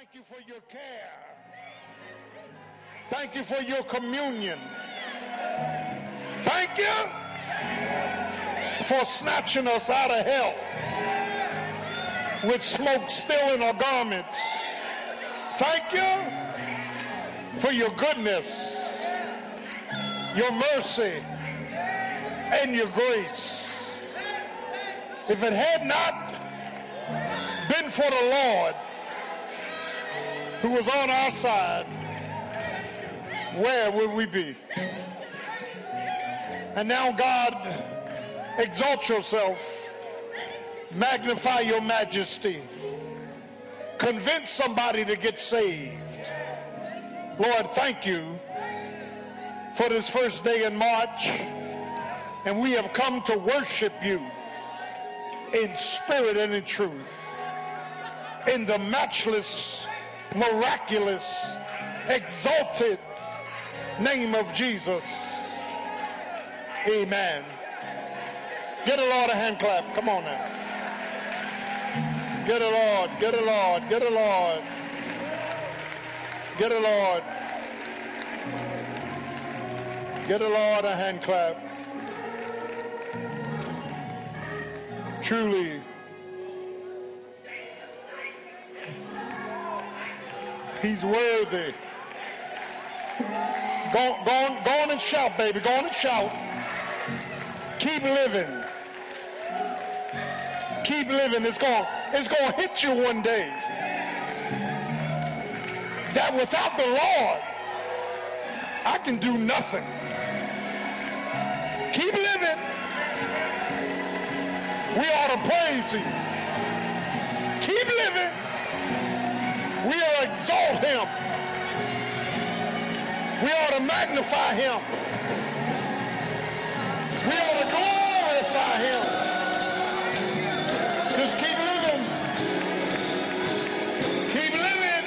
Thank you for your care. Thank you for your communion. Thank you for snatching us out of hell with smoke still in our garments. Thank you for your goodness, your mercy, and your grace. If it had not been for the Lord who was on our side, where would we be? And now, God, exalt yourself, magnify your majesty, convince somebody to get saved. Lord, thank you for this first day in March, and we have come to worship you in spirit and in truth, in the matchless, miraculous, exalted name of Jesus. Amen. Get a Lord a hand clap. Come on now. Get a Lord. Get a Lord. Get a Lord. Get a Lord. Get a Lord a hand clap. Truly. He's worthy. Go, go, on, go on and shout, baby. Go on and shout. Keep living. Keep living. It's going it's to hit you one day. That without the Lord, I can do nothing. Keep living. We ought to praise him. We ought to exalt him. We ought to magnify him. We ought to glorify him. Just keep living. Keep living.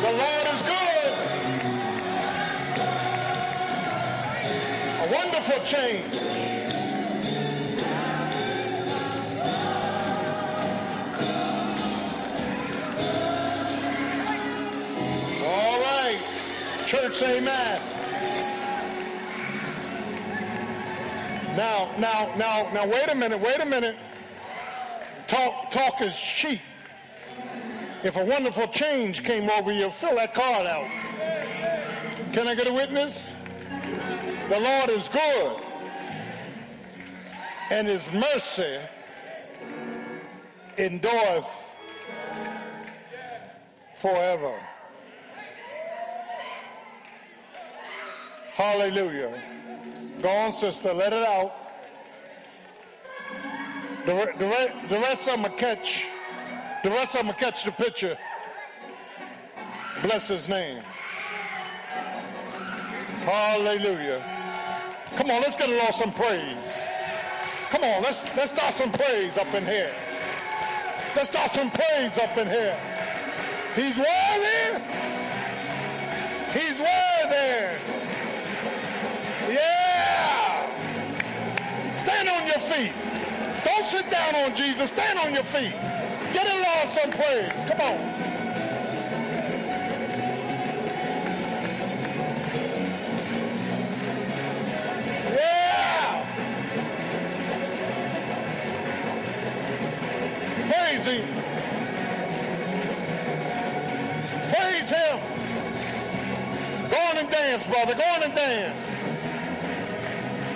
The Lord is good. A wonderful change. Church, amen. Now, now, now, now, wait a minute, wait a minute. Talk, talk is cheap. If a wonderful change came over you, fill that card out. Can I get a witness? The Lord is good, and his mercy endureth forever. Hallelujah. Go on, sister. Let it out. The, the, the rest of them catch. The rest of them catch the picture. Bless his name. Hallelujah. Come on, let's get Lord some praise. Come on, let's let's start some praise up in here. Let's start some praise up in here. He's worthy. He's worthy. Your feet. Don't sit down on Jesus. Stand on your feet. Get a Lord some praise. Come on. Praise him. Praise him. Go on and dance, brother. Go on and dance.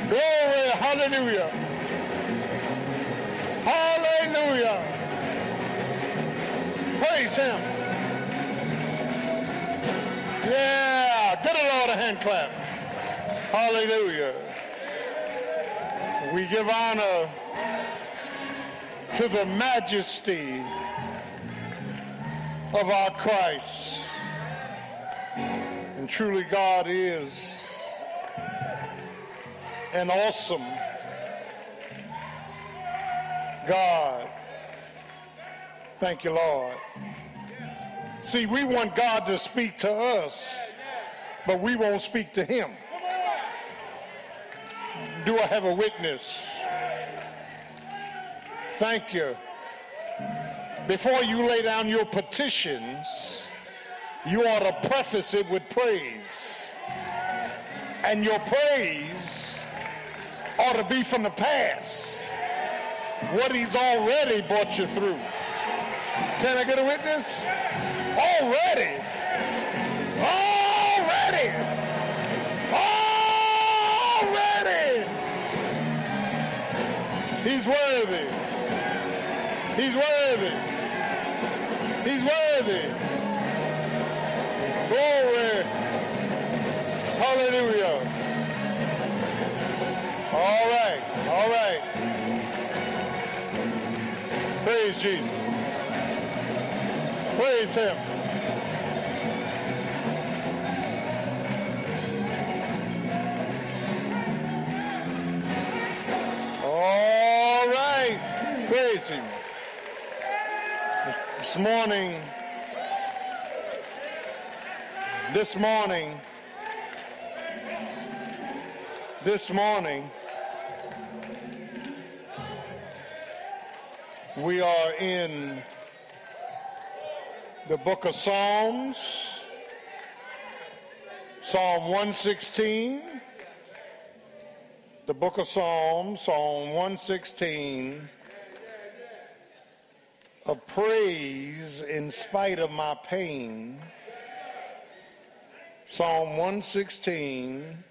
Glory. Hallelujah. Him. Yeah, get a Lord a hand clap. Hallelujah. We give honor to the majesty of our Christ. And truly, God is an awesome God. Thank you, Lord. See, we want God to speak to us, but we won't speak to him. Do I have a witness? Thank you. before you lay down your petitions, you ought to preface it with praise. And your praise ought to be from the past, what he's already brought you through. Can I get a witness? Already. Already. Already. He's worthy. He's worthy. He's worthy. Glory. Hallelujah. All right. All right. Praise Jesus. Praise him. This morning, this morning, this morning, we are in the book of Psalms, Psalm 116, the book of Psalms, Psalm 116, a praise in spite of my pain. Psalm 116.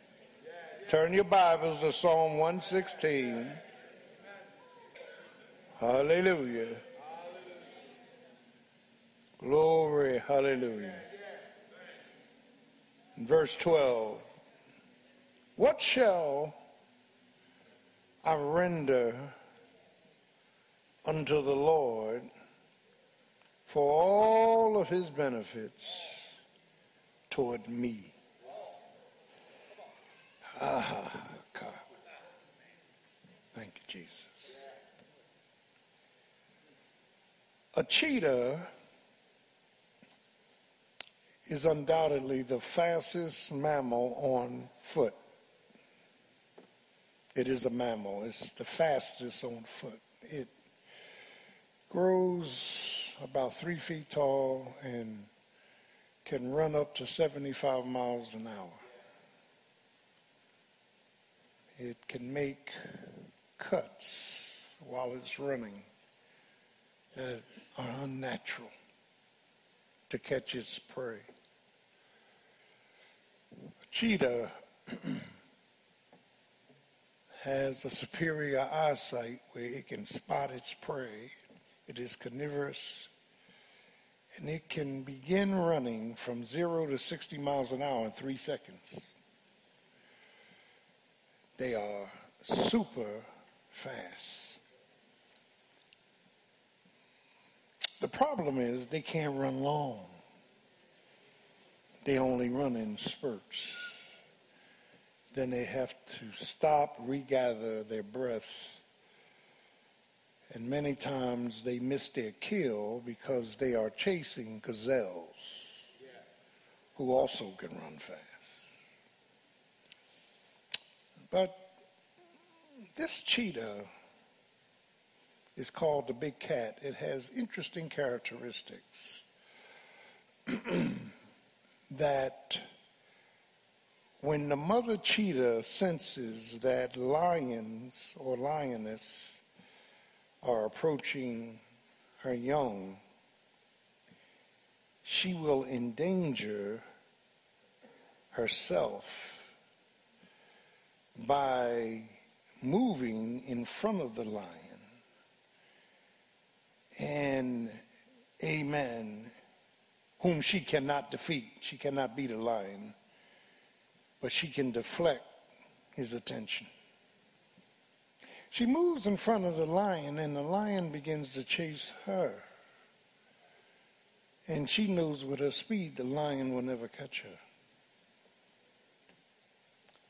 Turn your Bibles to Psalm 116. Hallelujah. Glory, hallelujah. Verse 12. What shall I render unto the Lord for all of his benefits toward me? Ah, God. Thank you, Jesus. A cheetah is undoubtedly the fastest mammal on foot. It is a mammal. It's the fastest on foot. It grows about three feet tall and can run up to 75 miles an hour. It can make cuts while it's running that are unnatural to catch its prey. A cheetah has a superior eyesight where it can spot its prey. It is carnivorous and it can begin running from zero to 60 miles an hour in three seconds. They are super fast. The problem is they can't run long. They only run in spurts. Then they have to stop, regather their breath. And many times they miss their kill because they are chasing gazelles who also can run fast. But this cheetah is called the big cat. It has interesting characteristics that when the mother cheetah senses that lions or lioness are approaching her young, she will endanger herself by moving in front of the lion. And, amen, whom she cannot defeat. She cannot beat a lion, but she can deflect his attention. She moves in front of the lion, and the lion begins to chase her. And she knows with her speed the lion will never catch her.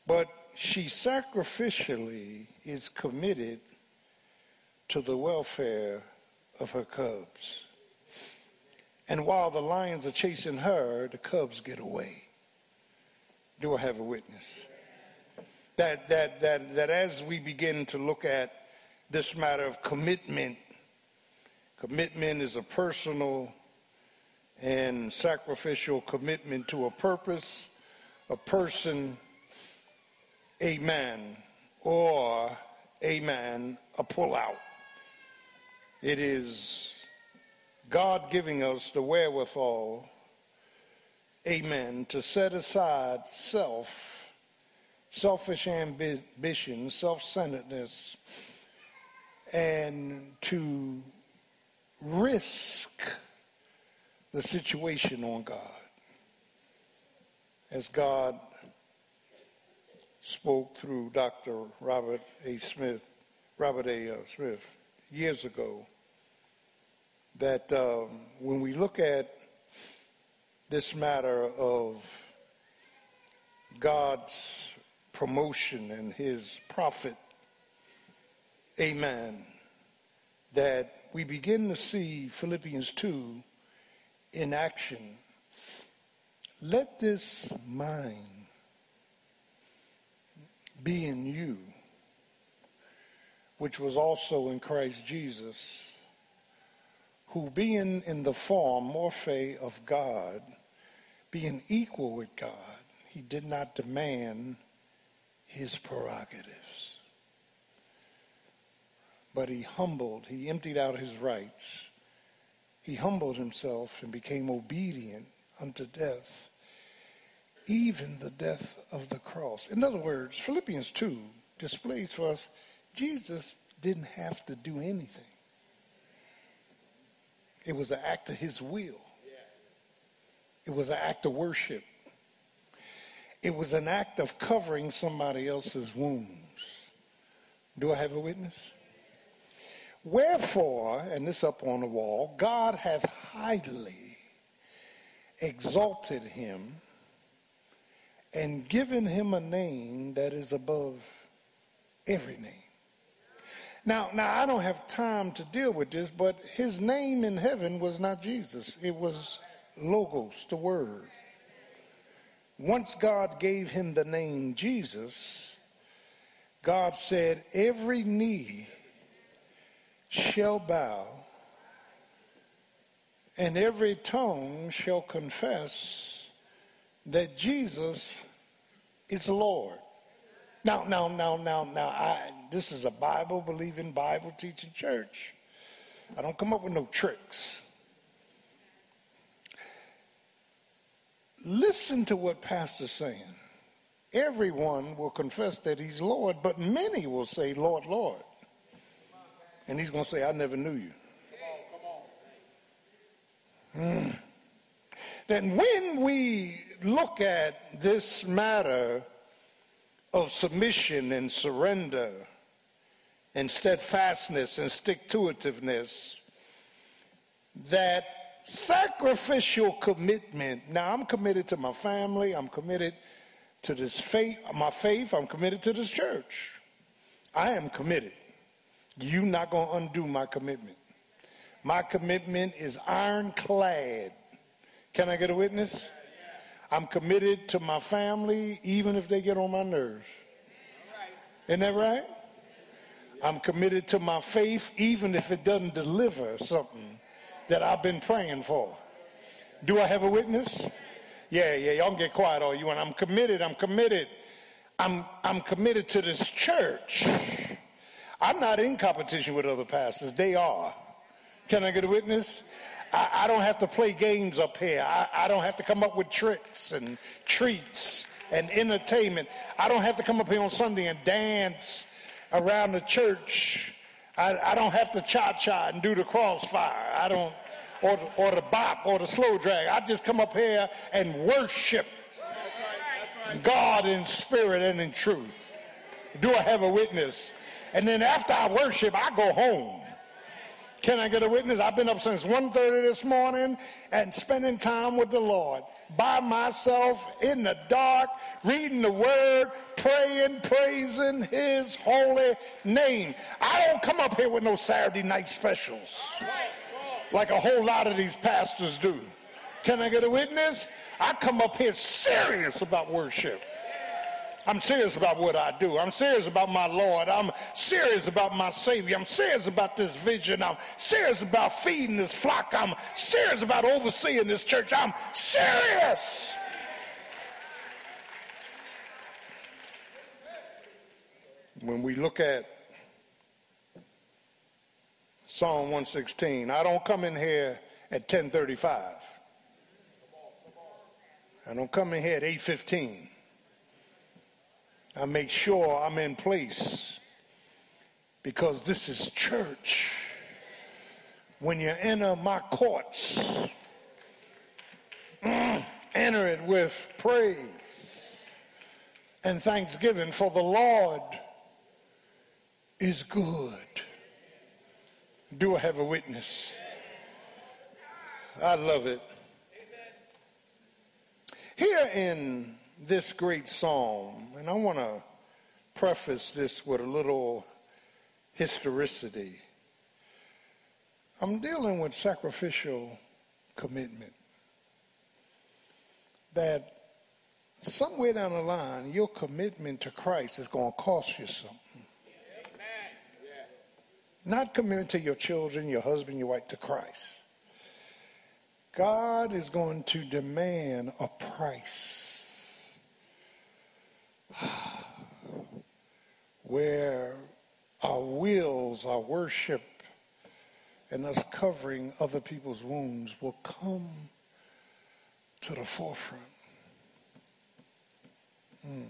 But she sacrificially is committed to the welfare of her cubs. And while the lions are chasing her, the cubs get away. Do I have a witness? That, that, that, that as we begin to look at this matter of commitment, Commitment is a personal and sacrificial commitment to a purpose, a person, a man, or a man, a pullout. It is God giving us the wherewithal, amen, to set aside self, selfish ambition, self centeredness, and to risk the situation on God. As God spoke through Dr. Robert A. Smith, Robert A. Uh, Smith, years ago, that um, when we look at this matter of God's promotion and his profit, amen, that we begin to see Philippians 2 in action. Let this mind be in you, which was also in Christ Jesus, who being in the form, morphe, of God, being equal with God, he did not demand his prerogatives but he humbled, he emptied out his rights. He humbled himself and became obedient unto death, even the death of the cross. In other words, Philippians 2 displays for us Jesus didn't have to do anything. It was an act of his will. It was an act of worship. It was an act of covering somebody else's wounds. Do I have a witness? Wherefore, and this up on the wall, God hath highly exalted him and given him a name that is above every name. Now, now I don't have time to deal with this, but his name in heaven was not Jesus. It was Logos, the Word. Once God gave him the name Jesus, God said, every knee shall bow, and every tongue shall confess that Jesus is Lord. Now, now, now, now, now, I, this is a Bible believing, Bible teaching church. I don't come up with no tricks. Listen to what Pastor's saying. Everyone will confess that he's Lord, but many will say, Lord, Lord. And he's going to say, I never knew you. Mm. Then when we look at this matter of submission and surrender and steadfastness and stick to itiveness, that sacrificial commitment. Now, I'm committed to my family. I'm committed to this faith, my faith. I'm committed to this church. I am committed. You're not going to undo my commitment. My commitment is ironclad. Can I get a witness? I'm committed to my family, even if they get on my nerves. Isn't that right? I'm committed to my faith, even if it doesn't deliver something that I've been praying for. Do I have a witness? Yeah, yeah, y'all can get quiet all you want. I'm committed, I'm committed. I'm, I'm committed to this church. I'm not in competition with other pastors. They are. Can I get a witness? I, I don't have to play games up here. I, I don't have to come up with tricks and treats and entertainment. I don't have to come up here on Sunday and dance around the church. I, I don't have to cha-cha and do the crossfire. I don't, or, or the bop or the slow drag. I just come up here and worship God in spirit and in truth. Do I have a witness? And then after I worship, I go home. Can I get a witness? I've been up since 1.30 this morning and spending time with the Lord by myself in the dark, reading the word, praying, praising his holy name. I don't come up here with no Saturday night specials like a whole lot of these pastors do. Can I get a witness? I come up here serious about worship. I'm serious about what I do. I'm serious about my Lord. I'm serious about my Savior. I'm serious about this vision. I'm serious about feeding this flock. I'm serious about overseeing this church. I'm serious. When we look at Psalm 116, I don't come in here at 1035. I don't come in here at 815. I make sure I'm in place because this is church. When you enter my courts, mm, enter it with praise and thanksgiving, for the Lord is good. Do I have a witness? I love it. Here in this great psalm, and I want to preface this with a little historicity. I'm dealing with sacrificial commitment. That somewhere down the line, your commitment to Christ is going to cost you something. Not commitment to your children, your husband, your wife, to Christ. God is going to demand a price where our wills, our worship, and us covering other people's wounds will come to the forefront. Hmm.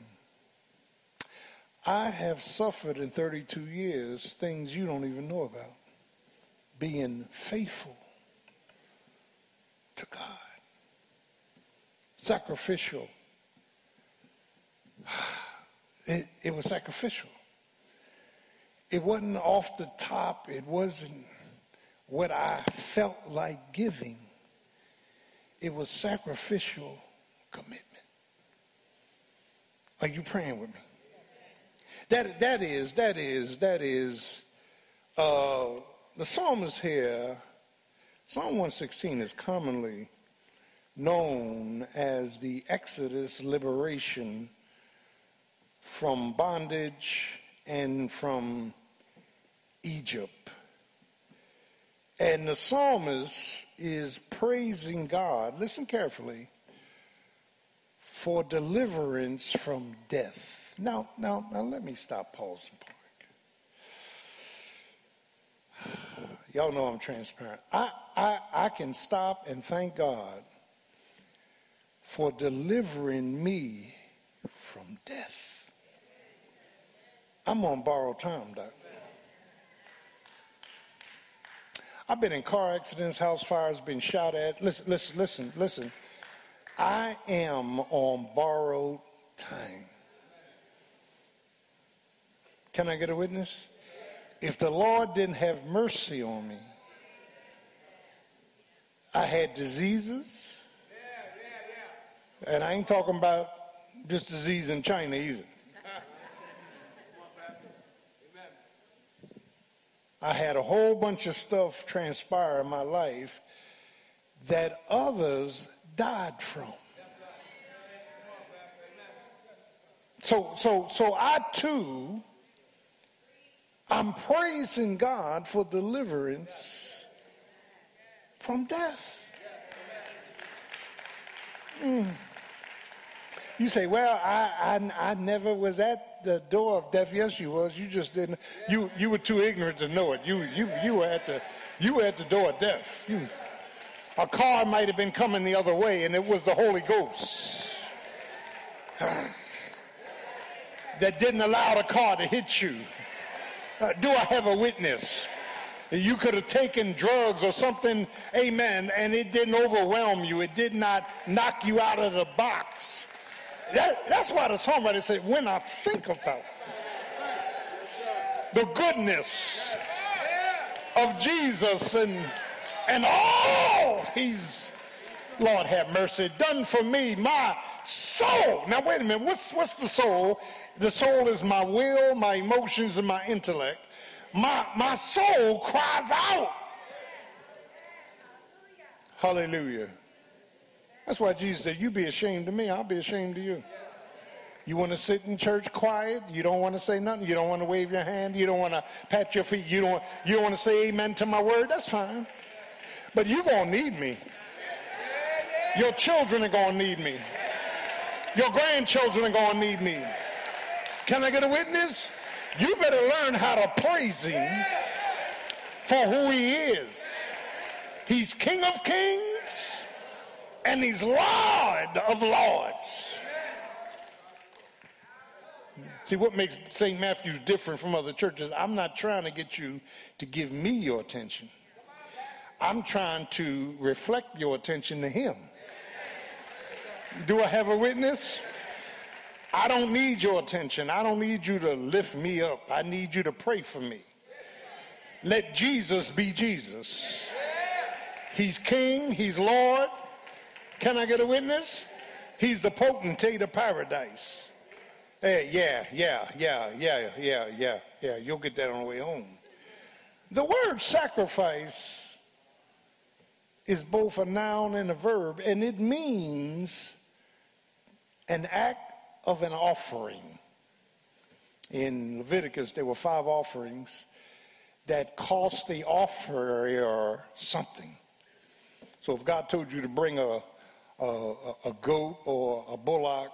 I have suffered in 32 years things you don't even know about. Being faithful to God, sacrificial it, it was sacrificial. It wasn't off the top. It wasn't what I felt like giving. It was sacrificial commitment. Are you praying with me? That, that is, that is, that is, uh, the psalmist here, Psalm 116 is commonly known as the Exodus liberation from bondage and from Egypt. And the psalmist is praising God, listen carefully, for deliverance from death. Now, now, now let me stop, pause, and. Y'all know I'm transparent. I, I, I can stop and thank God for delivering me from death. I'm on borrowed time, Doc. I've been in car accidents, house fires, been shot at. Listen, listen, listen, listen. I am on borrowed time. Can I get a witness? If the Lord didn't have mercy on me, I had diseases. And I ain't talking about just disease in China either. I had a whole bunch of stuff transpire in my life that others died from. So, so, so I too, I'm praising God for deliverance from death. Mm. You say, well, I, I, I never was at the door of death. Yes, you was. You just didn't. You you were too ignorant to know it. You you you were at the you were at the door of death. You, a car might have been coming the other way, and it was the Holy Ghost that didn't allow the car to hit you. Uh, do I have a witness? You could have taken drugs or something, amen, and it didn't overwhelm you. It did not knock you out of the box. That, that's why the songwriter said, when I think about the goodness of Jesus and, and all he's, Lord have mercy, done for me, my soul. Now, wait a minute. What's, what's the soul? The soul is my will, my emotions, and my intellect. My, my soul cries out. Hallelujah. That's why Jesus said, You be ashamed of me, I'll be ashamed of you. You want to sit in church quiet? You don't want to say nothing? You don't want to wave your hand? You don't want to pat your feet? You don't, you don't want to say amen to my word? That's fine. But you're going to need me. Your children are going to need me. Your grandchildren are going to need me. Can I get a witness? You better learn how to praise him for who he is. He's King of kings and he's Lord of lords. See, what makes St. Matthew's different from other churches, I'm not trying to get you to give me your attention. I'm trying to reflect your attention to him. Do I have a witness? I don't need your attention. I don't need you to lift me up. I need you to pray for me. Let Jesus be Jesus. He's King, He's Lord. Can I get a witness? He's the potentate of paradise. Hey, yeah, yeah, yeah, yeah, yeah, yeah, yeah. You'll get that on the way home. The word sacrifice is both a noun and a verb, and it means an act of an offering. In Leviticus, there were five offerings that cost the offerer something. So if God told you to bring a, a, a goat or a bullock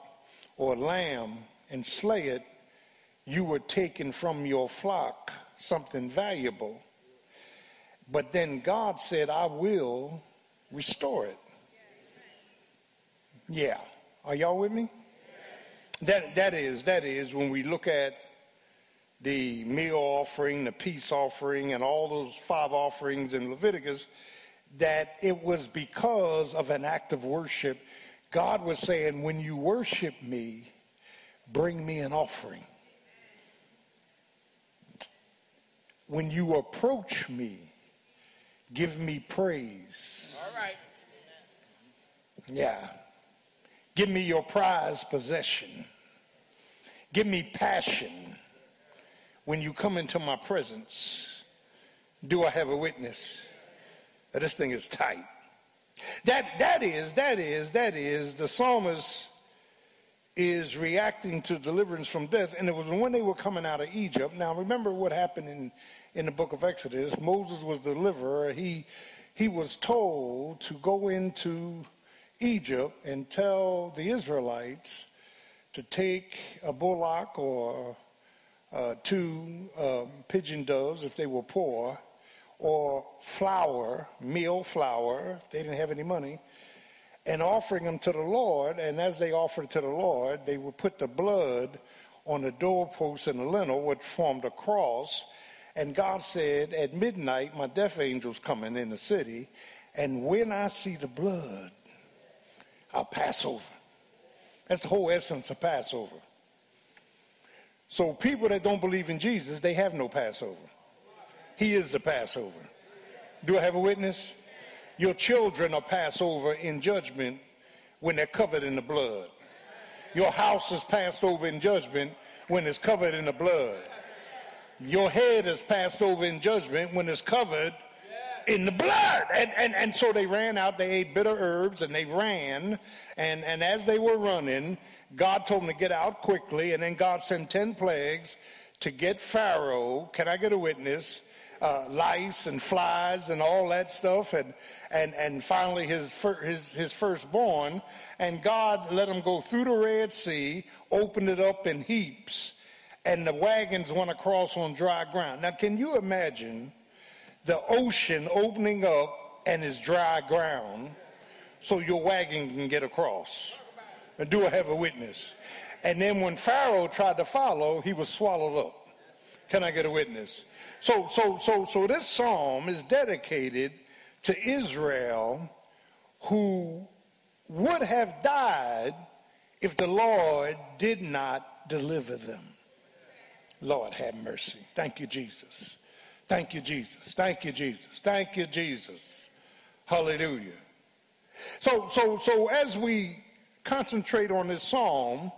or a lamb, and slay it, you were taking from your flock something valuable. But then God said, I will restore it. Yeah. Are y'all with me? That, that is, that is when we look at the meal offering, the peace offering, and all those five offerings in Leviticus, that it was because of an act of worship. God was saying, when you worship me, bring me an offering. When you approach me, give me praise. All right. Yeah. Give me your prized possession. Give me passion when you come into my presence. Do I have a witness? This thing is tight. That, that is, that is, that is the psalmist is reacting to deliverance from death. And it was when they were coming out of Egypt. Now, remember what happened in, in the book of Exodus. Moses was the deliverer. He, he was told to go into Egypt and tell the Israelites to take a bullock or uh, two uh, pigeon doves if they were poor, or flour, meal flour, they didn't have any money, and offering them to the Lord. And as they offered to the Lord, they would put the blood on the doorpost and the lintel, which formed a cross. And God said, At midnight, my death angel's coming in the city, and when I see the blood, I'll pass over. That's the whole essence of Passover. So people that don't believe in Jesus, they have no Passover. He is the Passover. Do I have a witness? Your children are passed over in judgment when they're covered in the blood. Your house is passed over in judgment when it's covered in the blood. Your head is passed over in judgment when it's covered in the blood. And, and, and so they ran out, they ate bitter herbs, and they ran. And, and as they were running, God told them to get out quickly. And then God sent 10 plagues to get Pharaoh. Can I get a witness? Uh, lice and flies and all that stuff, and and and finally his fir- his his firstborn, and God let him go through the Red Sea, opened it up in heaps, and the wagons went across on dry ground. Now, can you imagine the ocean opening up and it's dry ground, so your wagon can get across? And do I have a witness? And then when Pharaoh tried to follow, he was swallowed up. Can I get a witness? So, so, so, so this psalm is dedicated to Israel who would have died if the Lord did not deliver them. Lord, have mercy. Thank you, Jesus. Thank you, Jesus. Thank you, Jesus. Thank you, Jesus. Hallelujah. So, so, so as we concentrate on this psalm,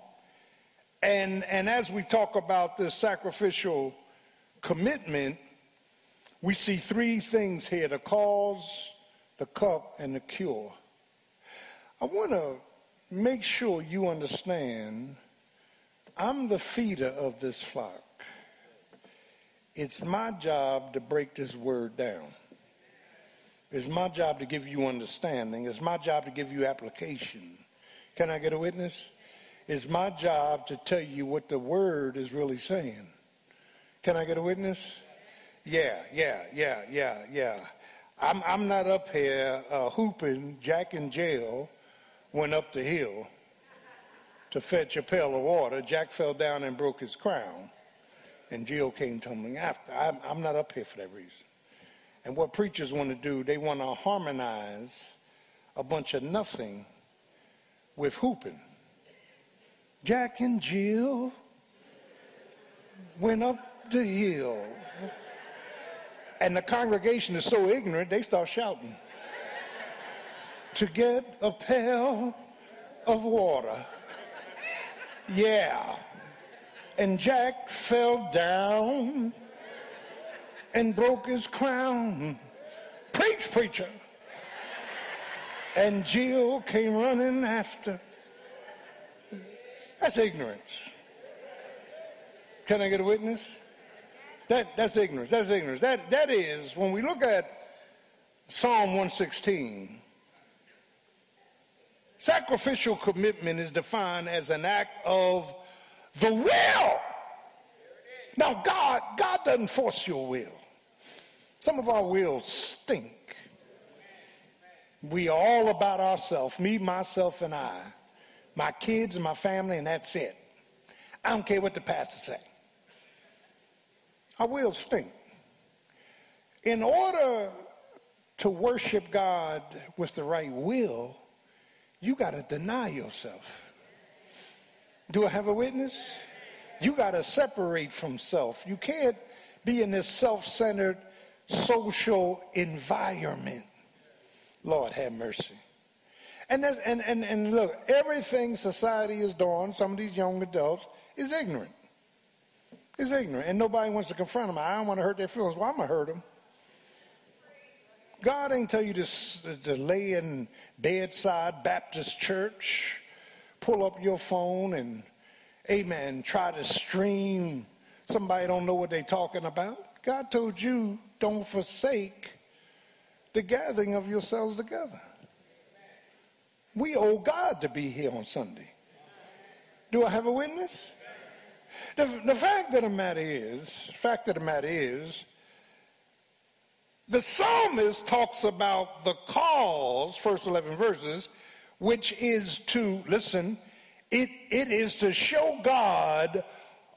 and, and as we talk about this sacrificial commitment, we see three things here the cause, the cup, and the cure. I want to make sure you understand I'm the feeder of this flock. It's my job to break this word down. It's my job to give you understanding. It's my job to give you application. Can I get a witness? It's my job to tell you what the word is really saying. Can I get a witness? Yeah, yeah, yeah, yeah, yeah. I'm, I'm not up here uh, hooping. Jack and Jill went up the hill to fetch a pail of water. Jack fell down and broke his crown, and Jill came tumbling after. I'm, I'm not up here for that reason. And what preachers want to do, they want to harmonize a bunch of nothing with hooping. Jack and Jill went up the heal. And the congregation is so ignorant, they start shouting to get a pail of water. Yeah. And Jack fell down and broke his crown. Preach, preacher. And Jill came running after. That's ignorance. Can I get a witness? That, that's ignorance. That's ignorance. That, that is, when we look at Psalm 116, sacrificial commitment is defined as an act of the will. Now, God, God doesn't force your will. Some of our wills stink. We are all about ourselves, me, myself, and I, my kids and my family, and that's it. I don't care what the pastor say. Our wills stink. In order to worship God with the right will, you got to deny yourself. Do I have a witness? You got to separate from self. You can't be in this self centered social environment. Lord have mercy. And, and, and, and look, everything society is doing, some of these young adults, is ignorant. Is ignorant. And nobody wants to confront them. I don't want to hurt their feelings. Well, I'm to hurt them. God ain't tell you to, to lay in bedside Baptist church, pull up your phone and, amen, try to stream somebody don't know what they're talking about. God told you don't forsake the gathering of yourselves together. We owe God to be here on Sunday. Do I have a witness? The, the fact of the matter is, fact of the matter is, the psalmist talks about the cause, first 11 verses, which is to, listen, it, it is to show God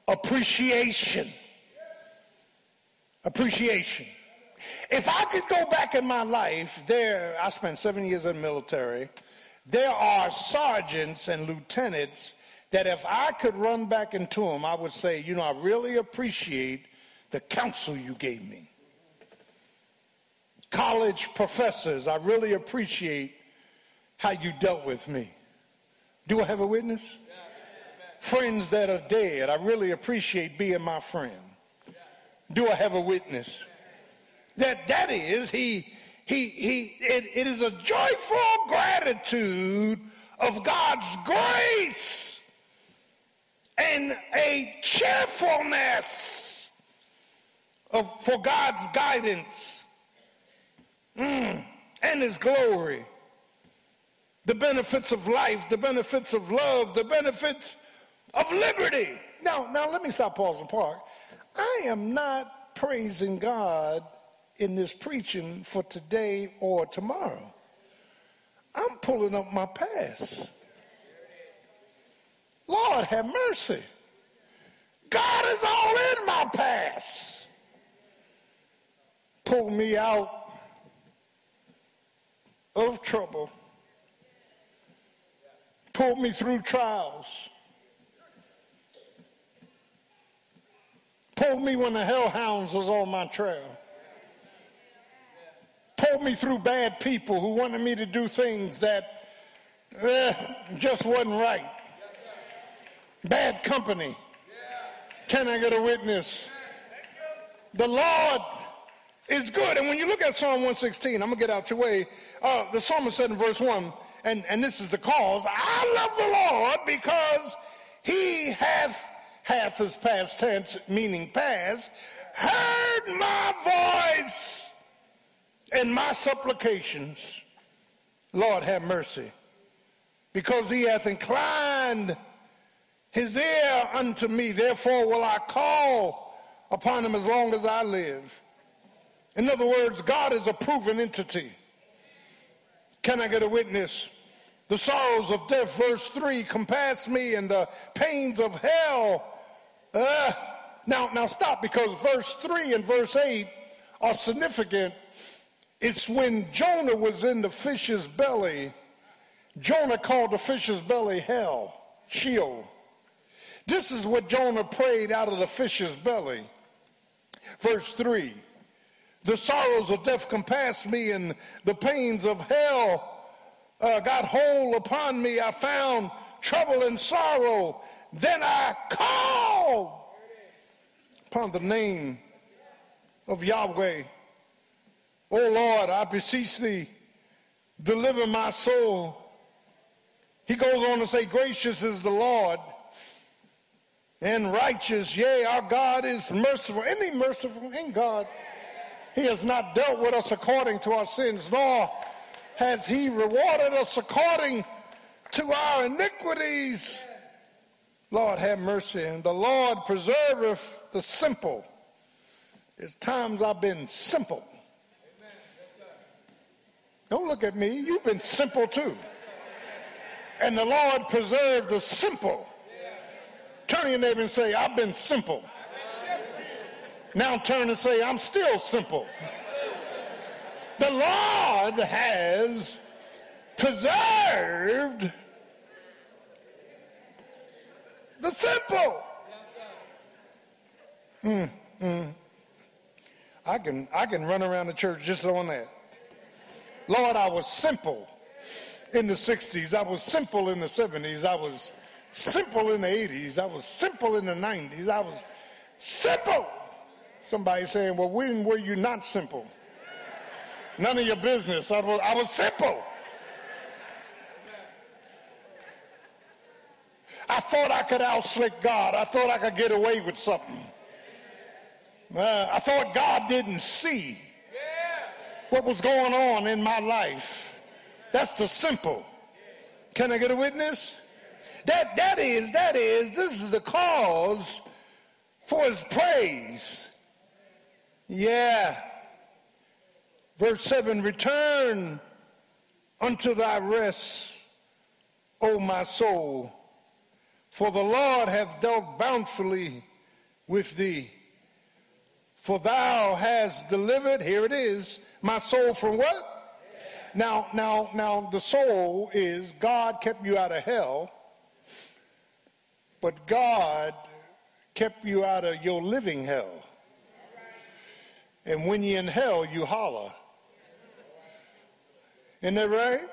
appreciation. Appreciation. If I could go back in my life, there, I spent seven years in the military. There are sergeants and lieutenants that if I could run back into him, I would say, you know, I really appreciate the counsel you gave me. College professors, I really appreciate how you dealt with me. Do I have a witness? Friends that are dead, I really appreciate being my friend. Do I have a witness? that that is he he he it, it is a joyful gratitude of God's grace and a cheerfulness of for God's guidance. Mm, and his glory. The benefits of life the benefits of love the benefits of liberty. Now now let me stop pausing park. I am not praising God in this preaching for today or tomorrow. I'm pulling up my past. Lord have mercy. God is all in my past. Pull me out of trouble. Pull me through trials. Pull me when the hellhounds was on my trail Pull me through bad people who wanted me to do things that eh, just wasn't right. Bad company. Can I get a witness? The Lord is good. And when you look at Psalm 116, I'm going to get out your way. Uh, the psalmist said in verse 1, and, and this is the cause I love the Lord because he hath hath his past tense, meaning past, heard my voice and my supplications. Lord, have mercy. Because he hath inclined his ear unto me, therefore will I call upon him as long as I live. In other words, God is a proven entity. Can I get a witness? The sorrows of death, verse 3, compass me and the pains of hell. Uh, now, now stop because verse 3 and verse 8 are significant. It's when Jonah was in the fish's belly. Jonah called the fish's belly hell, Sheol. This is what Jonah prayed out of the fish's belly. Verse 3 The sorrows of death compassed me, and the pains of hell uh, got hold upon me. I found trouble and sorrow. Then I called upon the name of Yahweh. O Lord, I beseech thee, deliver my soul. He goes on to say, Gracious is the Lord and righteous. Yea, our God is merciful. Isn't he merciful? Ain't God? He has not dealt with us according to our sins, nor has he rewarded us according to our iniquities. Lord, have mercy. And the Lord preserveth the simple. There's times I've been simple. Don't look at me. You've been simple too. And the Lord preserved the simple. Turn to your neighbor and say, I've been simple. Now turn and say, I'm still simple. The Lord has preserved the simple. Mm, mm. I can I can run around the church just on that. Lord, I was simple in the 60s. I was simple in the 70s. I was simple in the 80s. I was simple in the 90s. I was simple. Somebody saying, well, when were you not simple? None of your business. I was, I was simple. I thought I could outslick God. I thought I could get away with something. Uh, I thought God didn't see what was going on in my life. That's the simple. Can I get a witness? That, that is, that is, this is the cause for his praise. Yeah. Verse 7 Return unto thy rest, O my soul, for the Lord hath dealt bountifully with thee. For thou hast delivered, here it is, my soul from what? Now, now, now, the soul is God kept you out of hell, but God kept you out of your living hell. And when you're in hell, you holler. Isn't that right?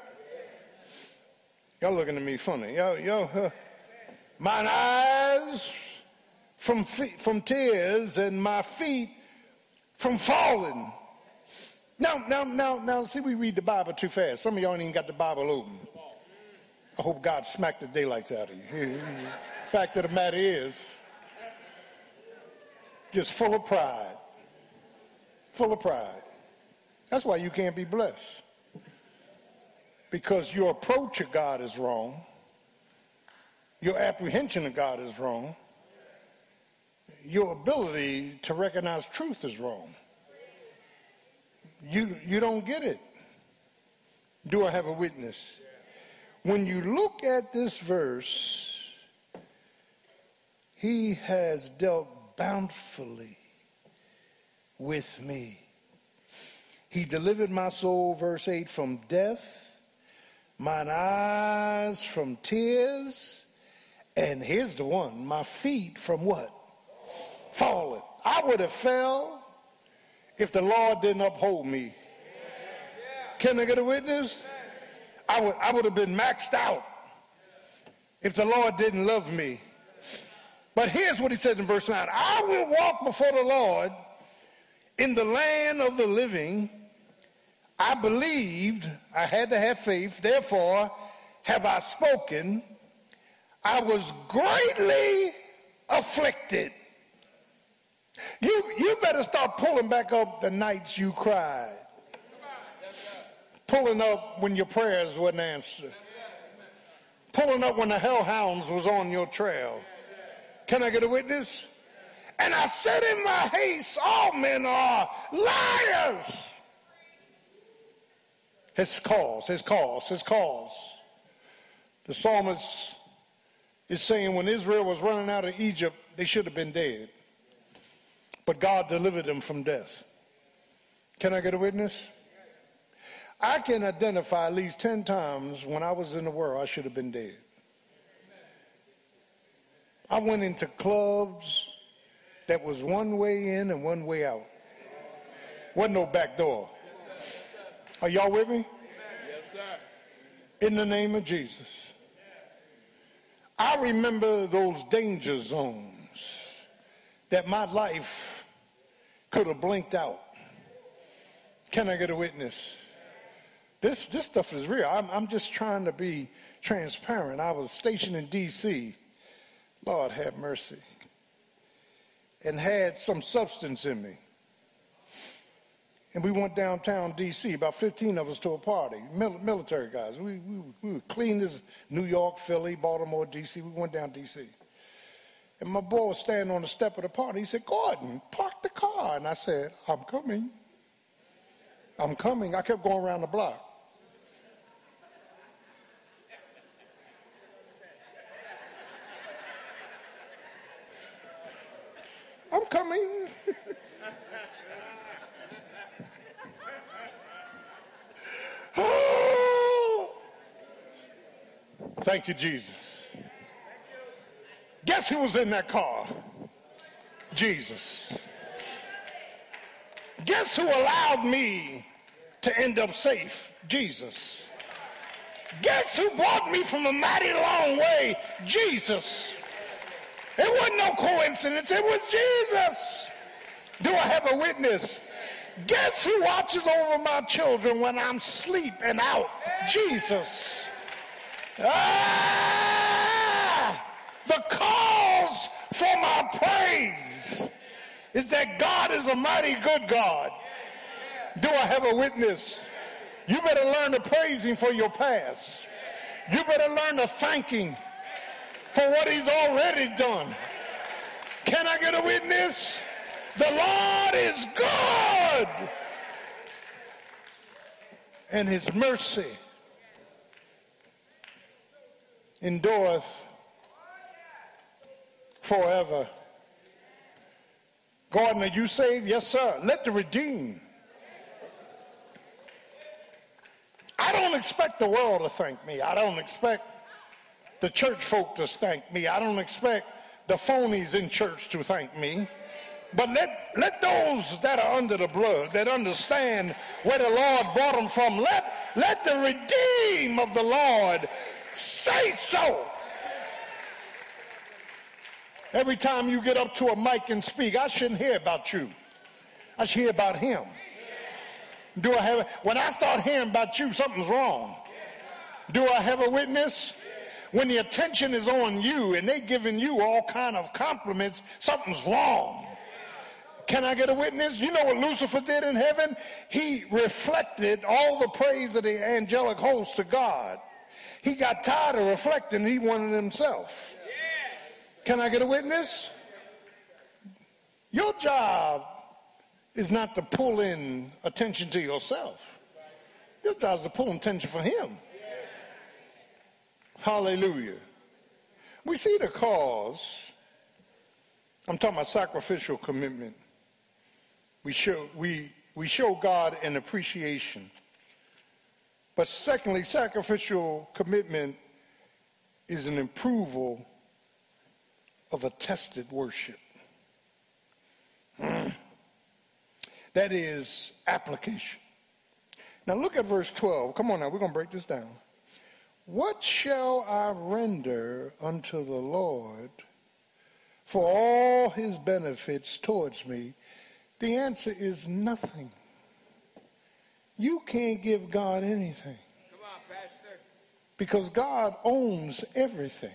Y'all looking at me funny. Yo, yo, uh, mine eyes from from tears and my feet from falling. Now, now, now, now, see, we read the Bible too fast. Some of y'all ain't even got the Bible open. I hope God smacked the daylights out of you. Fact of the matter is, just full of pride. Full of pride. That's why you can't be blessed because your approach of God is wrong. Your apprehension of God is wrong. Your ability to recognize truth is wrong. You, you don't get it. Do I have a witness? When you look at this verse, he has dealt bountifully with me. He delivered my soul, verse 8, from death mine eyes from tears, and here's the one, my feet from what? Falling. I would have fell if the Lord didn't uphold me. Can I get a witness? I would, I would have been maxed out if the Lord didn't love me. But here's what he said in verse 9 I will walk before the Lord in the land of the living. I believed, I had to have faith, therefore have I spoken. I was greatly afflicted. You, you better start pulling back up the nights you cried. Pulling up when your prayers wasn't answered. Pulling up when the hellhounds was on your trail. Can I get a witness? And I said in my haste, all men are liars. His cause, his cause, his cause. The psalmist is saying when Israel was running out of Egypt, they should have been dead. But God delivered them from death. Can I get a witness? I can identify at least 10 times when I was in the world, I should have been dead. I went into clubs that was one way in and one way out. Wasn't no back door. Are y'all with me? In the name of Jesus. I remember those danger zones that my life could have blinked out. Can I get a witness? This, this stuff is real. I'm, I'm just trying to be transparent. I was stationed in D.C. Lord have mercy. And had some substance in me. And we went downtown D.C., about 15 of us to a party, Mil- military guys. We, we, we were clean as New York, Philly, Baltimore, D.C. We went down D.C. And my boy was standing on the step of the party. He said, Gordon, park the car. And I said, I'm coming. I'm coming. I kept going around the block. Coming. Oh! Thank you, Jesus. Guess who was in that car? Jesus. Guess who allowed me to end up safe? Jesus. Guess who brought me from a mighty long way? Jesus. It wasn't no coincidence, it was Jesus. Do I have a witness? Guess who watches over my children when I'm sleep and out? Jesus. Ah, the cause for my praise is that God is a mighty good God. Do I have a witness? You better learn to praise him for your past. You better learn to thank him for what he's already done. Can I get a witness? The Lord is good. And his mercy endureth forever. Gordon, are you saved? Yes, sir. Let the redeemed. I don't expect the world to thank me. I don't expect the church folk to thank me. I don't expect the phonies in church to thank me. But let, let those that are under the blood, that understand where the Lord brought them from, let, let the redeem of the Lord say so. Every time you get up to a mic and speak, I shouldn't hear about you. I should hear about him. Do I have, when I start hearing about you, something's wrong. Do I have a witness? When the attention is on you and they giving you all kind of compliments, something's wrong. Can I get a witness? You know what Lucifer did in heaven? He reflected all the praise of the angelic host to God. He got tired of reflecting, he wanted himself. Can I get a witness? Your job is not to pull in attention to yourself. Your job is to pull attention for him. Hallelujah. We see the cause. I'm talking about sacrificial commitment. We show, we, we show God an appreciation. But secondly, sacrificial commitment is an approval of a tested worship. Mm. That is application. Now look at verse 12. Come on now, we're going to break this down. What shall I render unto the Lord for all his benefits towards me? The answer is nothing. You can't give God anything. On, because God owns everything.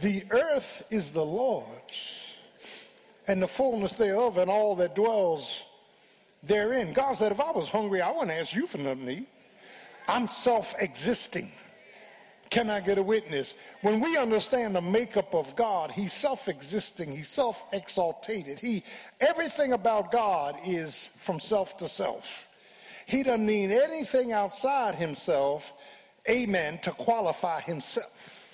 The earth is the Lord's, and the fullness thereof, and all that dwells therein. God said, if I was hungry, I wouldn't ask you for nothing to eat. I'm self existing. Can I get a witness? When we understand the makeup of God, He's self-existing, He's self-exaltated. He everything about God is from self to self. He doesn't need anything outside himself, amen, to qualify himself.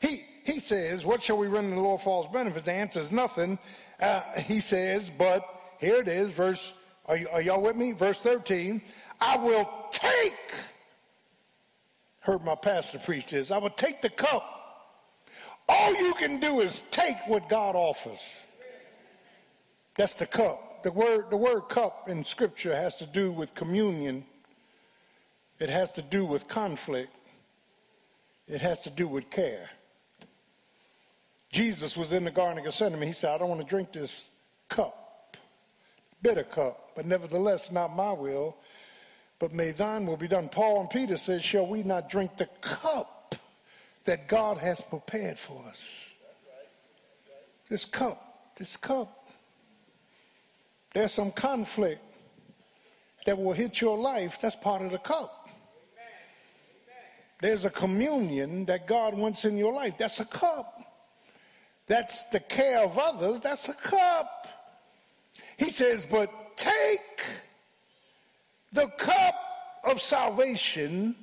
He he says, What shall we render the Lord for his benefit? The answer is nothing. Uh, he says, but here it is, verse, are, are y'all with me? Verse 13. I will take heard my pastor preach this. I will take the cup. All you can do is take what God offers. That's the cup. The word, the word cup in Scripture has to do with communion. It has to do with conflict. It has to do with care. Jesus was in the Garden of Gethsemane. He said, I don't want to drink this cup, bitter cup, but nevertheless, not my will, but may thine will be done. Paul and Peter said, Shall we not drink the cup that God has prepared for us? This cup, this cup. There's some conflict that will hit your life. That's part of the cup. There's a communion that God wants in your life. That's a cup. That's the care of others. That's a cup. He says, but take the cup of salvation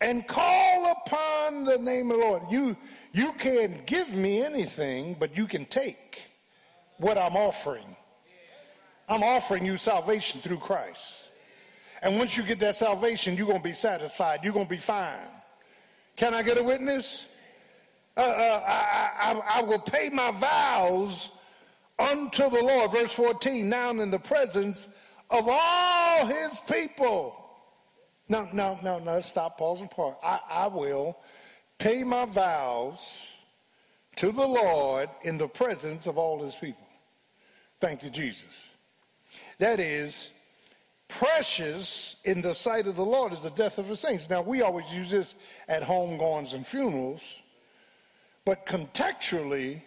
and call upon the name of the Lord. You, you can't give me anything, but you can take what I'm offering. I'm offering you salvation through Christ. And once you get that salvation, you're going to be satisfied. You're going to be fine. Can I get a witness? Uh, uh, I, I, I will pay my vows unto the Lord. Verse 14, now in the presence of all his people. No, no, no, no, stop, pause and pause. I, I will pay my vows to the Lord in the presence of all his people. Thank you, Jesus. That is, precious in the sight of the Lord is the death of his saints. Now, we always use this at homegoings and funerals, but contextually,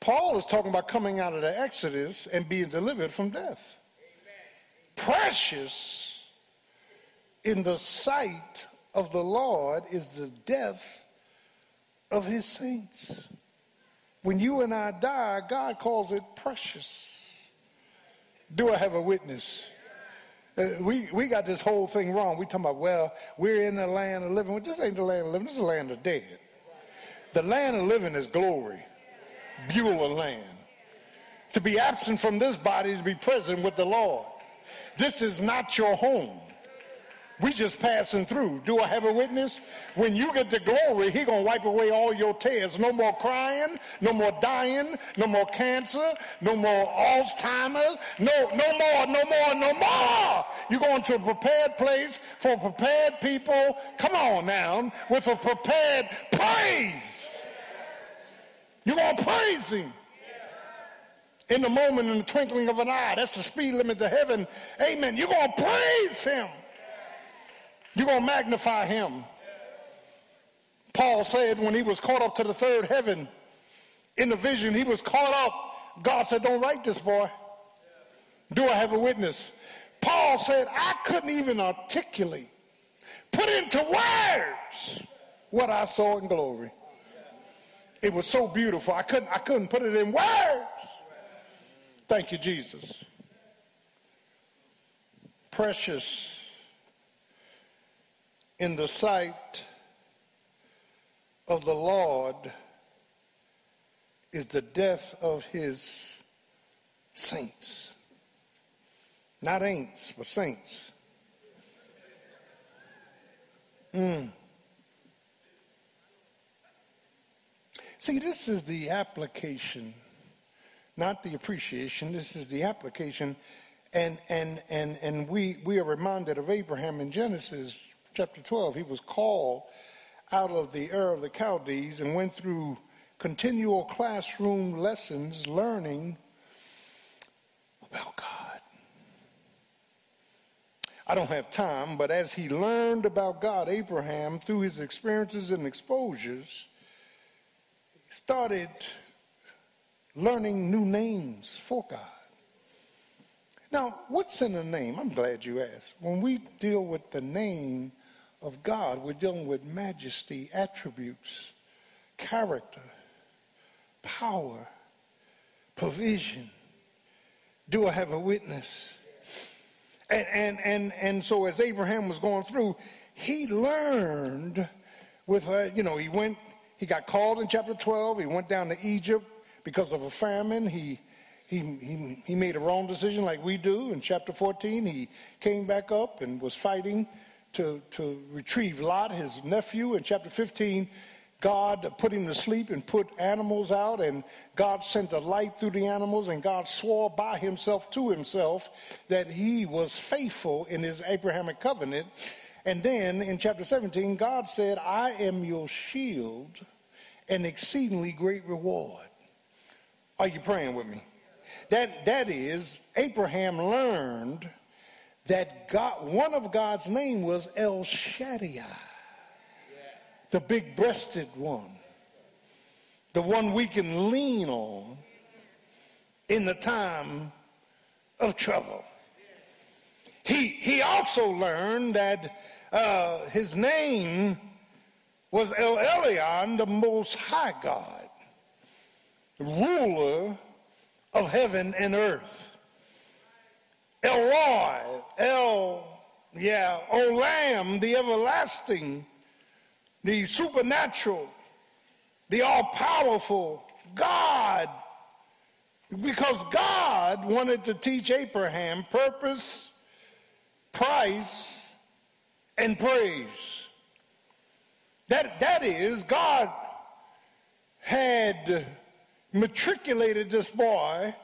Paul is talking about coming out of the Exodus and being delivered from death precious in the sight of the Lord is the death of his saints. When you and I die, God calls it precious. Do I have a witness? Uh, we, we got this whole thing wrong. We talking about, well, we're in the land of living. Well, this ain't the land of living. This is the land of dead. The land of living is glory. Beulah land. To be absent from this body is to be present with the Lord. This is not your home. We just passing through. Do I have a witness? When you get to glory, he gonna wipe away all your tears. No more crying, no more dying, no more cancer, no more Alzheimer's, no, no more, no more, no more. You're going to a prepared place for prepared people. Come on now, with a prepared praise. You're gonna praise him in the moment, in the twinkling of an eye. That's the speed limit to heaven. Amen. You're going to praise him. You're going to magnify him. Paul said when he was caught up to the third heaven in the vision, he was caught up. God said, Don't write this, boy. Do I have a witness? Paul said, I couldn't even articulate, put into words what I saw in glory. It was so beautiful. I couldn't, I couldn't put it in words. Thank you, Jesus. Precious in the sight of the Lord is the death of his saints. Not ain'ts, but saints. Mm. See, this is the application not the appreciation. This is the application. And, and, and, and we, we are reminded of Abraham in Genesis chapter 12. He was called out of the Ur of the Chaldees and went through continual classroom lessons learning about God. I don't have time, but as he learned about God, Abraham, through his experiences and exposures, started learning new names for God. Now, what's in a name? I'm glad you asked. When we deal with the name of God, we're dealing with majesty, attributes, character, power, provision. Do I have a witness? And, and, and, and so as Abraham was going through, he learned with, uh, you know, he went, he got called in chapter 12. He went down to Egypt because of a famine. He he, he, he made a wrong decision like we do. In chapter 14, he came back up and was fighting to, to retrieve Lot, his nephew. In chapter 15, God put him to sleep and put animals out, and God sent a light through the animals, and God swore by himself to himself that he was faithful in his Abrahamic covenant. And then in chapter 17, God said, I am your shield and exceedingly great reward. Are you praying with me? That, that is, Abraham learned that God, one of God's name was El Shaddai, the big breasted one, the one we can lean on in the time of trouble. He, he also learned that uh, his name was El Elyon, the Most High God, ruler of heaven and earth. El Roi, El, yeah, Olam, the everlasting, the supernatural, the all powerful God. Because God wanted to teach Abraham purpose, price, and praise. That, that is, God had matriculated this boy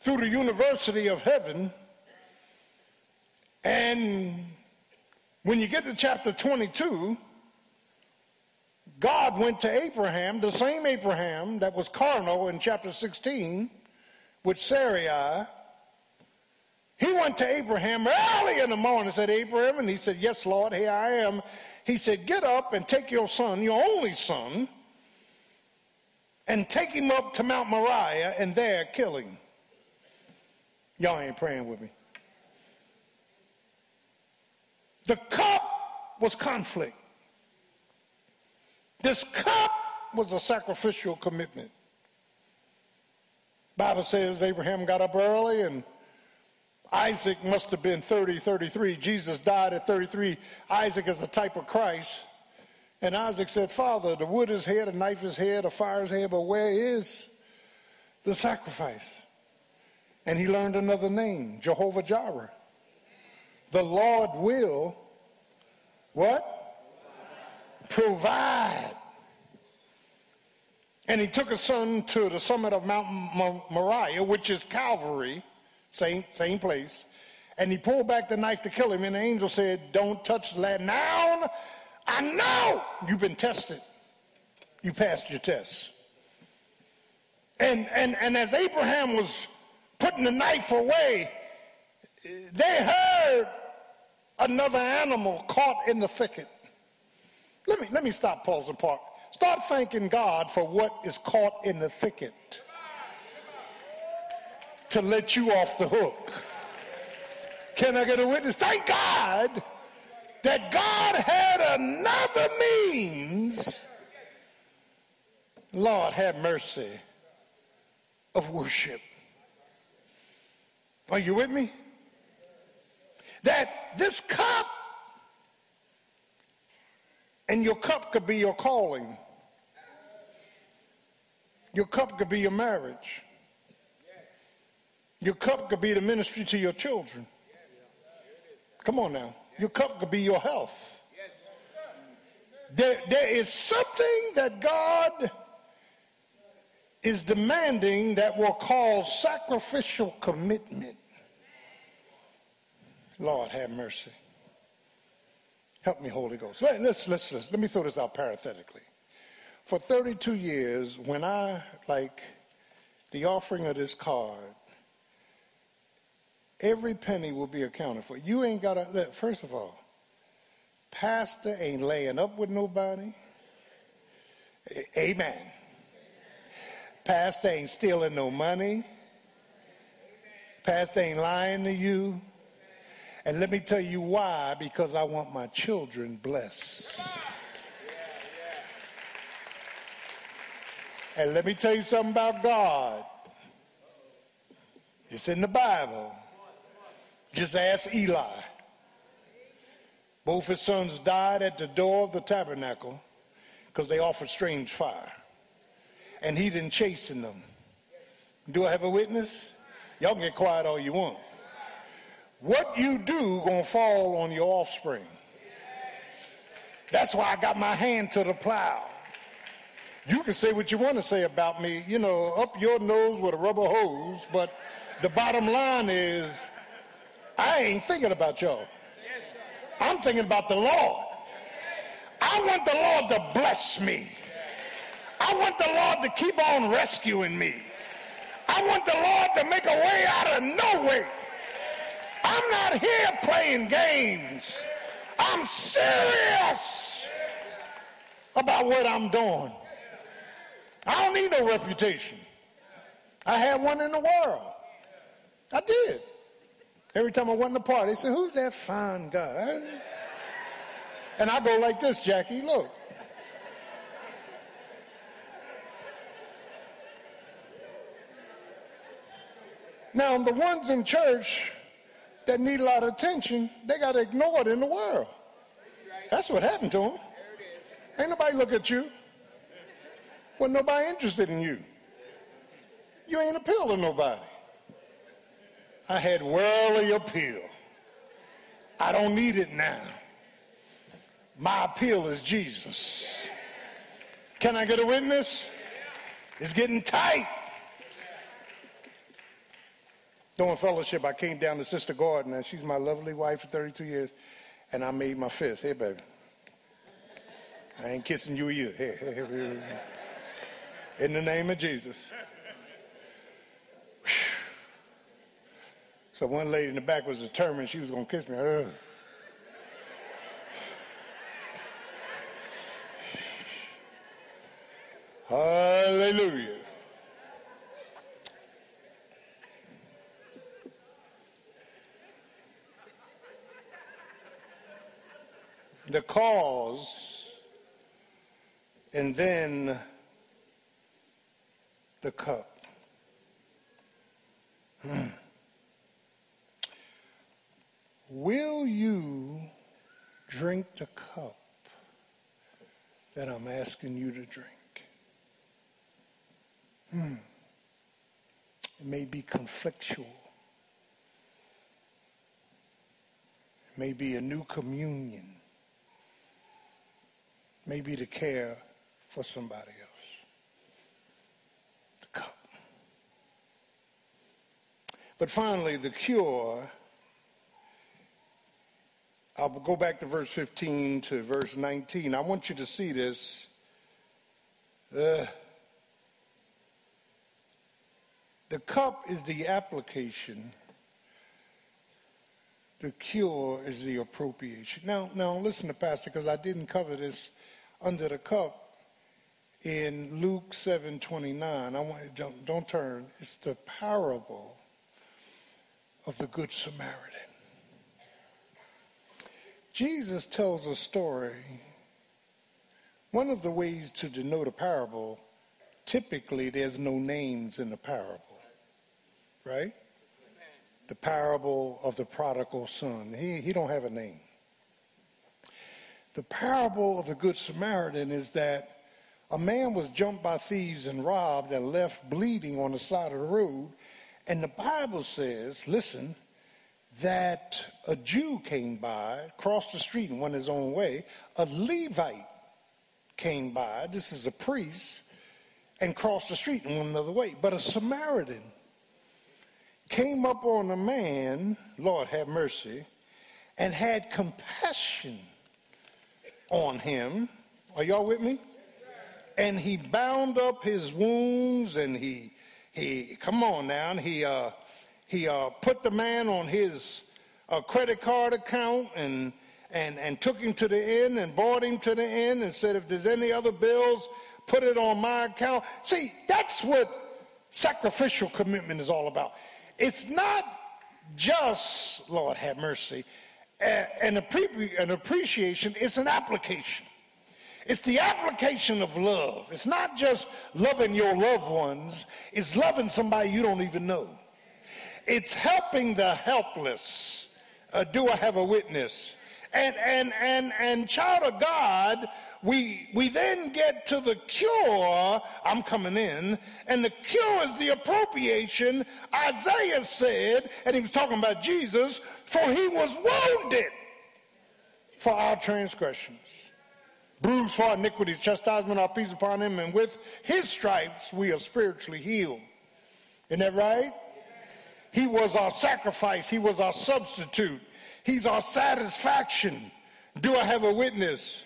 through the University of Heaven. And when you get to chapter 22, God went to Abraham, the same Abraham that was carnal in chapter 16 with Sarai. He went to Abraham early in the morning and said, Abraham, and he said, Yes, Lord, here I am. He said, Get up and take your son, your only son, and take him up to Mount Moriah and there kill him. Y'all ain't praying with me. The cup was conflict. This cup was a sacrificial commitment. Bible says Abraham got up early and Isaac must have been 30, 33. Jesus died at 33. Isaac is a type of Christ. And Isaac said, Father, the wood is here, the knife is here, the fire is here, but where is the sacrifice? And he learned another name, Jehovah Jireh. The Lord will, what? Provide. And he took his son to the summit of Mount Moriah, which is Calvary, same, same place. And he pulled back the knife to kill him. And the angel said, Don't touch the lad. Now I know you've been tested. You passed your test. And, and, and as Abraham was putting the knife away, they heard another animal caught in the thicket. Let me, let me stop, pause and park. Start thanking God for what is caught in the thicket to let you off the hook. Can I get a witness? Thank God that God had another means, Lord, have mercy, of worship. Are you with me? That this cup and your cup could be your calling. Your cup could be your marriage. Your cup could be the ministry to your children. Come on now. Your cup could be your health. There, there is something that God is demanding that will cause sacrificial commitment. Lord, have mercy. Help me, Holy Ghost. Let, let's, let's, let's, let me throw this out parenthetically. For 32 years, when I, like the offering of this card, Every penny will be accounted for. You ain't got to, first of all, pastor ain't laying up with nobody. Amen. Pastor ain't stealing no money. Pastor ain't lying to you. And let me tell you why because I want my children blessed. And let me tell you something about God. It's in the Bible. Just ask Eli. Both his sons died at the door of the tabernacle because they offered strange fire. And he didn't chasten them. Do I have a witness? Y'all can get quiet all you want. What you do gonna fall on your offspring. That's why I got my hand to the plow. You can say what you want to say about me, you know, up your nose with a rubber hose, but the bottom line is I ain't thinking about y'all. I'm thinking about the Lord. I want the Lord to bless me. I want the Lord to keep on rescuing me. I want the Lord to make a way out of no way. I'm not here playing games. I'm serious about what I'm doing. I don't need no reputation. I had one in the world. I did. Every time I went in the party, they said, Who's that fine guy? And I go like this, Jackie, look. Now, the ones in church that need a lot of attention, they got ignored in the world. That's what happened to them. Ain't nobody look at you. Wasn't nobody interested in you. You ain't appeal to nobody. I had worldly appeal. I don't need it now. My appeal is Jesus. Can I get a witness? It's getting tight. Doing fellowship, I came down to Sister Gordon, and she's my lovely wife for 32 years, and I made my fist. Hey, baby. I ain't kissing you either. Hey, hey, hey, In the name of Jesus. So one lady in the back was determined she was going to kiss me. Ugh. Hallelujah. The cause and then the cup. Hmm. Will you drink the cup that I'm asking you to drink? Hmm. It may be conflictual. It may be a new communion. It may be to care for somebody else. The cup. But finally, the cure I'll go back to verse 15 to verse 19. I want you to see this. Uh, the cup is the application. The cure is the appropriation. Now, now listen to Pastor, because I didn't cover this under the cup in Luke 7:29. I want don't, don't turn. It's the parable of the good Samaritan. Jesus tells a story. One of the ways to denote a parable, typically there's no names in the parable, right? The parable of the prodigal son. He, he don't have a name. The parable of the Good Samaritan is that a man was jumped by thieves and robbed and left bleeding on the side of the road. And the Bible says, listen, that a Jew came by, crossed the street and went his own way. A Levite came by, this is a priest, and crossed the street and went another way. But a Samaritan came up on a man, Lord have mercy, and had compassion on him. Are y'all with me? And he bound up his wounds and he, he, come on now, and he, uh, he uh, put the man on his uh, credit card account and, and, and took him to the inn and brought him to the inn and said, if there's any other bills, put it on my account. See, that's what sacrificial commitment is all about. It's not just, Lord have mercy, an, an appreciation, it's an application. It's the application of love. It's not just loving your loved ones, it's loving somebody you don't even know. It's helping the helpless. Uh, do I have a witness? And, and, and, and child of God, we, we then get to the cure. I'm coming in. And the cure is the appropriation. Isaiah said, and he was talking about Jesus, for he was wounded for our transgressions. Bruised for iniquities, chastisement our peace upon him, and with his stripes we are spiritually healed. Isn't that right? He was our sacrifice. He was our substitute. He's our satisfaction. Do I have a witness?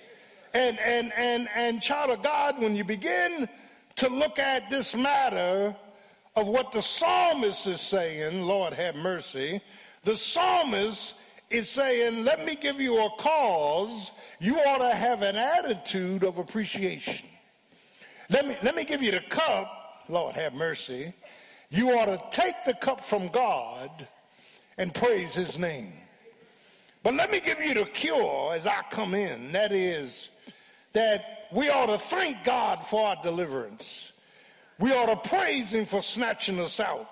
And, and, and, and child of God, when you begin to look at this matter of what the psalmist is saying, Lord have mercy, the psalmist is saying, let me give you a cause. You ought to have an attitude of appreciation. Let me, let me give you the cup, Lord have mercy. You ought to take the cup from God and praise his name. But let me give you the cure as I come in. That is that we ought to thank God for our deliverance. We ought to praise him for snatching us out.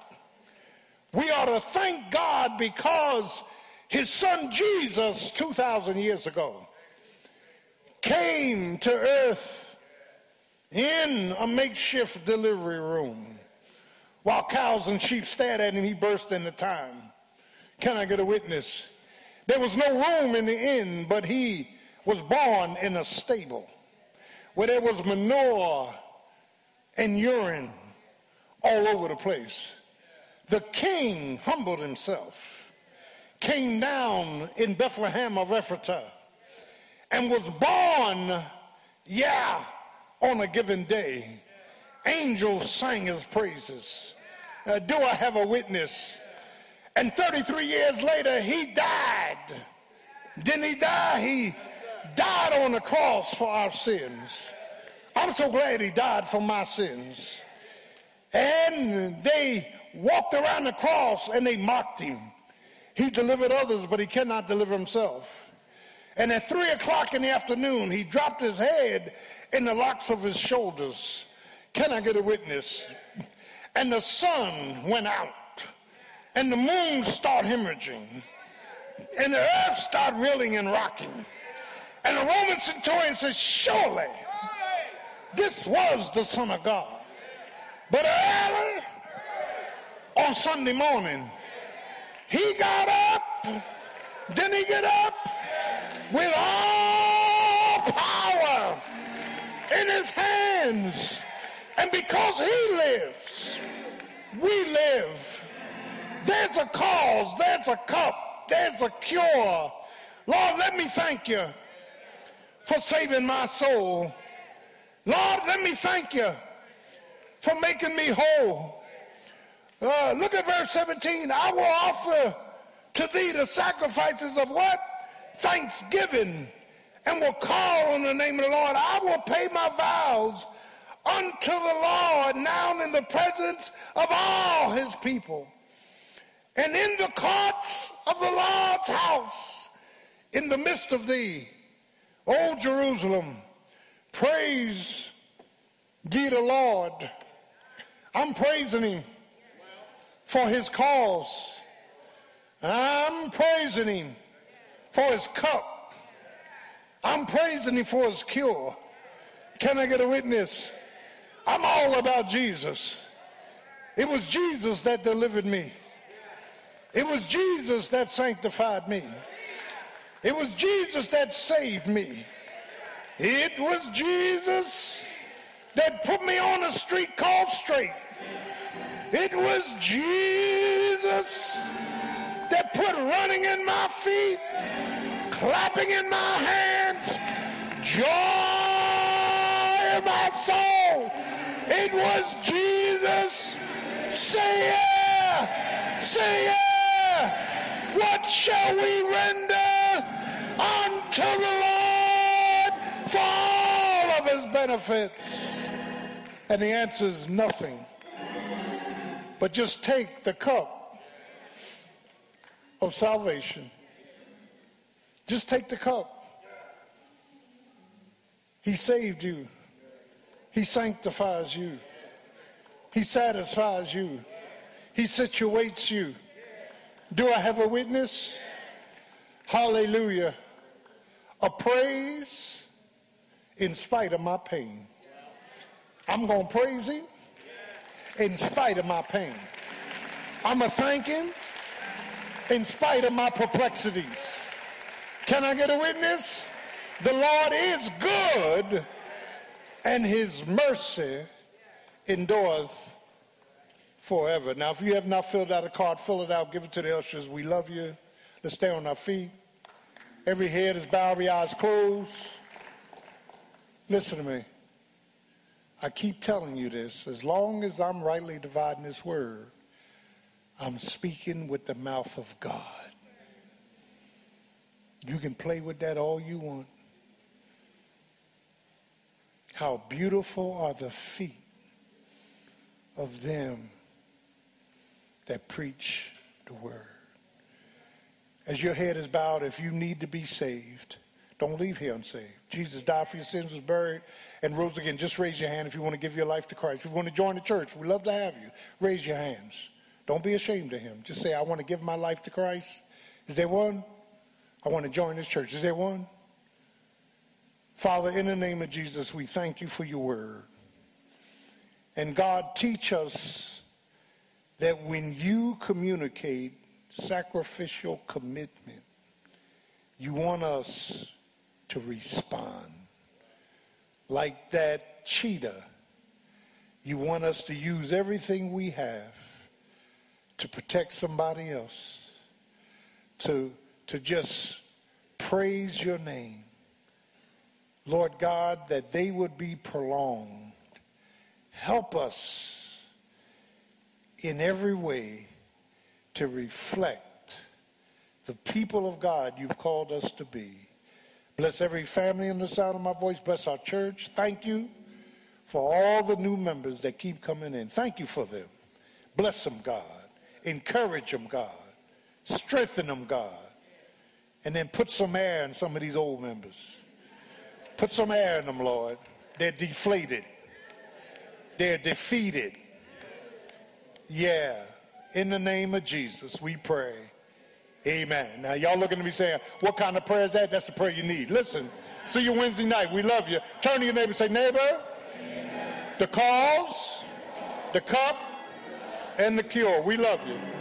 We ought to thank God because his son Jesus, 2,000 years ago, came to earth in a makeshift delivery room. While cows and sheep stared at him, he burst into time. Can I get a witness? There was no room in the inn, but he was born in a stable where there was manure and urine all over the place. The king humbled himself, came down in Bethlehem of Ephratah, and was born, yeah, on a given day. Angels sang his praises. Uh, do I have a witness? And 33 years later, he died. Didn't he die? He died on the cross for our sins. I'm so glad he died for my sins. And they walked around the cross and they mocked him. He delivered others, but he cannot deliver himself. And at three o'clock in the afternoon, he dropped his head in the locks of his shoulders. Can I get a witness? And the sun went out and the moon start hemorrhaging, and the earth start reeling and rocking. And the Roman centurion says, surely this was the Son of God. But early on Sunday morning, he got up. Didn't he get up? With all power in his hands. And because he lives, we live. There's a cause, there's a cup, there's a cure. Lord, let me thank you for saving my soul. Lord, let me thank you for making me whole. Uh, look at verse 17. I will offer to thee the sacrifices of what? Thanksgiving. And will call on the name of the Lord. I will pay my vows unto the Lord now in the presence of all his people and in the courts of the Lord's house, in the midst of thee, O Jerusalem, praise ye the Lord. I'm praising him for his cause. I'm praising him for his cup. I'm praising him for his cure. Can I get a witness? I'm all about Jesus. It was Jesus that delivered me. It was Jesus that sanctified me. It was Jesus that saved me. It was Jesus that put me on a street called straight. It was Jesus that put running in my feet, clapping in my hands, joy in my soul. It was Jesus. Say yeah. Say yeah. What shall we render unto the Lord for all of his benefits? And the answer is nothing. But just take the cup of salvation. Just take the cup. He saved you. He sanctifies you. He satisfies you. He situates you. Do I have a witness? Hallelujah. A praise in spite of my pain. I'm going to praise him in spite of my pain. I'm going to thank him in spite of my perplexities. Can I get a witness? The Lord is good and his mercy endures forever. Now, if you have not filled out a card, fill it out, give it to the ushers. We love you. Let's stay on our feet. Every head is bowed, every eyes closed. Listen to me. I keep telling you this. As long as I'm rightly dividing this word, I'm speaking with the mouth of God. You can play with that all you want. How beautiful are the feet of them that preach the word. As your head is bowed, if you need to be saved, don't leave here unsaved. Jesus died for your sins, was buried, and rose again. Just raise your hand if you want to give your life to Christ. If you want to join the church, we'd love to have you. Raise your hands. Don't be ashamed of him. Just say, I want to give my life to Christ. Is there one? I want to join this church. Is there one? Father, in the name of Jesus, we thank you for your word. And God, teach us that when you communicate sacrificial commitment, you want us to respond. Like that cheetah, you want us to use everything we have to protect somebody else, to, to just praise your name. Lord God, that they would be prolonged. Help us in every way to reflect the people of God you've called us to be. Bless every family in the sound of my voice. Bless our church. Thank you for all the new members that keep coming in. Thank you for them. Bless them, God. Encourage them, God. Strengthen them, God. And then put some air in some of these old members. Put some air in them, Lord. They're deflated. They're defeated. Yeah. In the name of Jesus, we pray. Amen. Now, y'all looking at me saying, what kind of prayer is that? That's the prayer you need. Listen, see you Wednesday night. We love you. Turn to your neighbor and say, neighbor, the cause, the cup, and the cure. We. Love you.